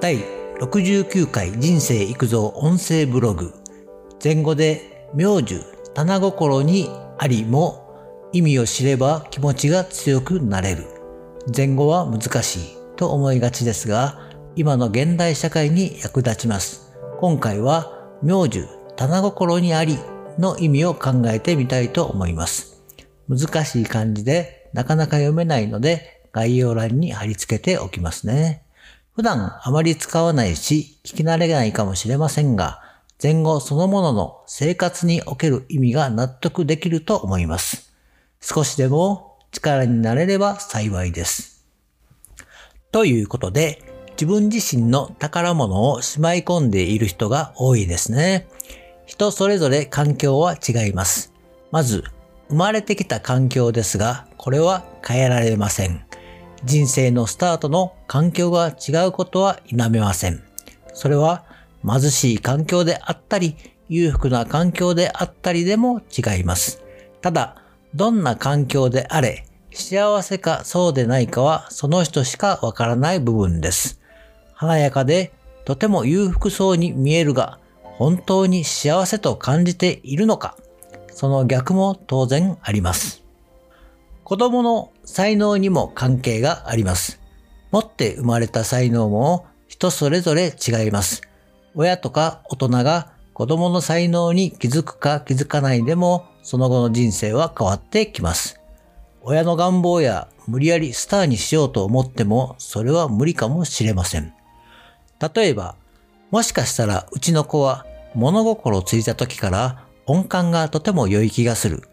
第69回人生育造音声ブログ。前後で名樹棚心にありも意味を知れば気持ちが強くなれる。前後は難しいと思いがちですが今の現代社会に役立ちます。今回は名樹棚心にありの意味を考えてみたいと思います。難しい漢字でなかなか読めないので概要欄に貼り付けておきますね。普段あまり使わないし聞き慣れないかもしれませんが、前後そのものの生活における意味が納得できると思います。少しでも力になれれば幸いです。ということで、自分自身の宝物をしまい込んでいる人が多いですね。人それぞれ環境は違います。まず、生まれてきた環境ですが、これは変えられません。人生のスタートの環境が違うことは否めません。それは貧しい環境であったり、裕福な環境であったりでも違います。ただ、どんな環境であれ、幸せかそうでないかはその人しかわからない部分です。華やかでとても裕福そうに見えるが、本当に幸せと感じているのか、その逆も当然あります。子供の才能にも関係があります。持って生まれた才能も人それぞれ違います。親とか大人が子供の才能に気づくか気づかないでもその後の人生は変わってきます。親の願望や無理やりスターにしようと思ってもそれは無理かもしれません。例えば、もしかしたらうちの子は物心ついた時から音感がとても良い気がする。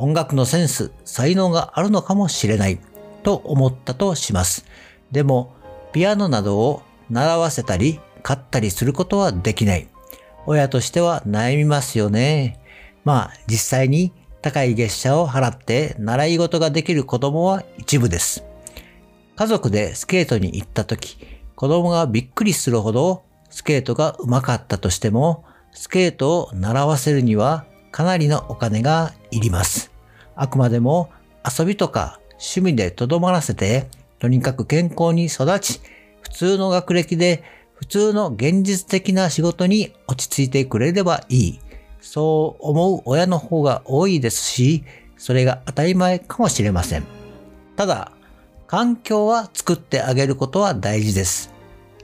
音楽のセンス、才能があるのかもしれないと思ったとします。でも、ピアノなどを習わせたり、買ったりすることはできない。親としては悩みますよね。まあ、実際に高い月謝を払って習い事ができる子供は一部です。家族でスケートに行った時、子供がびっくりするほどスケートが上手かったとしても、スケートを習わせるにはかなりのお金がいります。あくまでも遊びとか趣味でとどまらせて、とにかく健康に育ち、普通の学歴で普通の現実的な仕事に落ち着いてくれればいい。そう思う親の方が多いですし、それが当たり前かもしれません。ただ、環境は作ってあげることは大事です。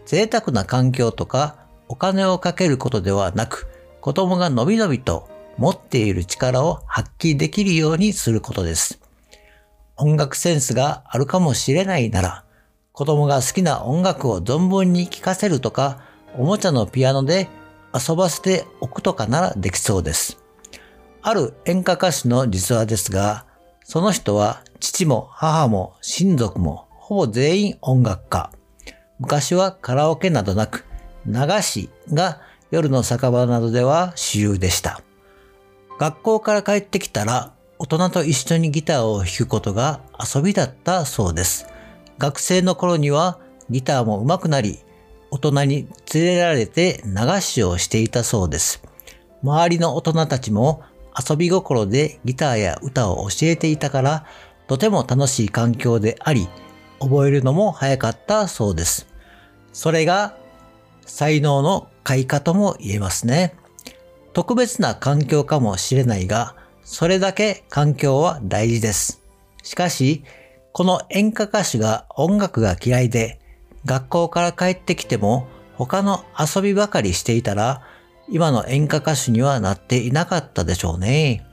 贅沢な環境とかお金をかけることではなく、子供がのびのびと持っている力を発揮できるようにすることです。音楽センスがあるかもしれないなら、子供が好きな音楽を存分に聴かせるとか、おもちゃのピアノで遊ばせておくとかならできそうです。ある演歌歌手の実話ですが、その人は父も母も親族もほぼ全員音楽家。昔はカラオケなどなく、流しが夜の酒場などでは主流でした。学校から帰ってきたら大人と一緒にギターを弾くことが遊びだったそうです。学生の頃にはギターも上手くなり、大人に連れられて流しをしていたそうです。周りの大人たちも遊び心でギターや歌を教えていたから、とても楽しい環境であり、覚えるのも早かったそうです。それが才能の開花とも言えますね。特別な環境かもしれないが、それだけ環境は大事です。しかし、この演歌歌手が音楽が嫌いで、学校から帰ってきても他の遊びばかりしていたら、今の演歌歌手にはなっていなかったでしょうね。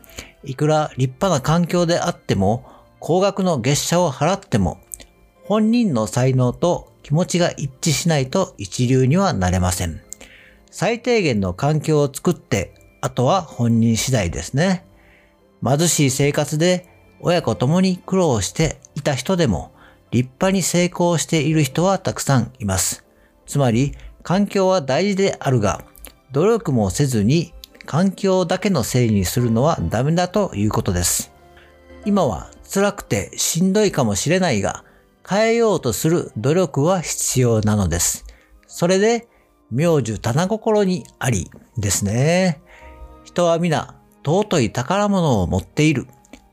いくら立派な環境であっても、高額の月謝を払っても、本人の才能と気持ちが一致しないと一流にはなれません。最低限の環境を作って、あとは本人次第ですね。貧しい生活で親子共に苦労していた人でも立派に成功している人はたくさんいます。つまり環境は大事であるが努力もせずに環境だけのせいにするのはダメだということです。今は辛くてしんどいかもしれないが変えようとする努力は必要なのです。それで妙樹棚心にありですね。人は皆尊い宝物を持っている。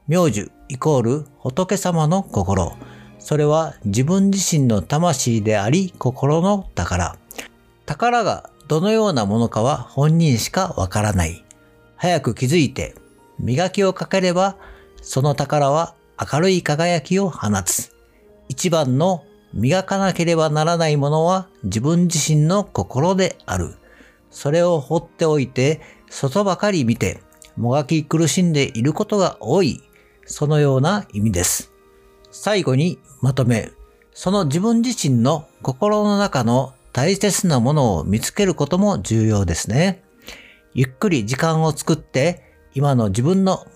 妙樹イコール仏様の心。それは自分自身の魂であり心の宝。宝がどのようなものかは本人しかわからない。早く気づいて磨きをかければその宝は明るい輝きを放つ。一番の磨かなければならないものは自分自身の心である。それを放っておいて外ばかり見てもがき苦しんでいることが多い。そのような意味です。最後にまとめ。その自分自身の心の中の大切なものを見つけることも重要ですね。ゆっくり時間を作って今の自分の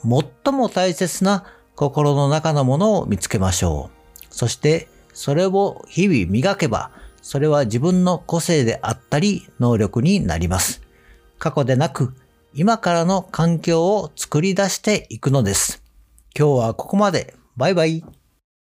最も大切な心の中のものを見つけましょう。そしてそれを日々磨けばそれは自分の個性であったり能力になります。過去でなく今からの環境を作り出していくのです。今日はここまで。バイバイ。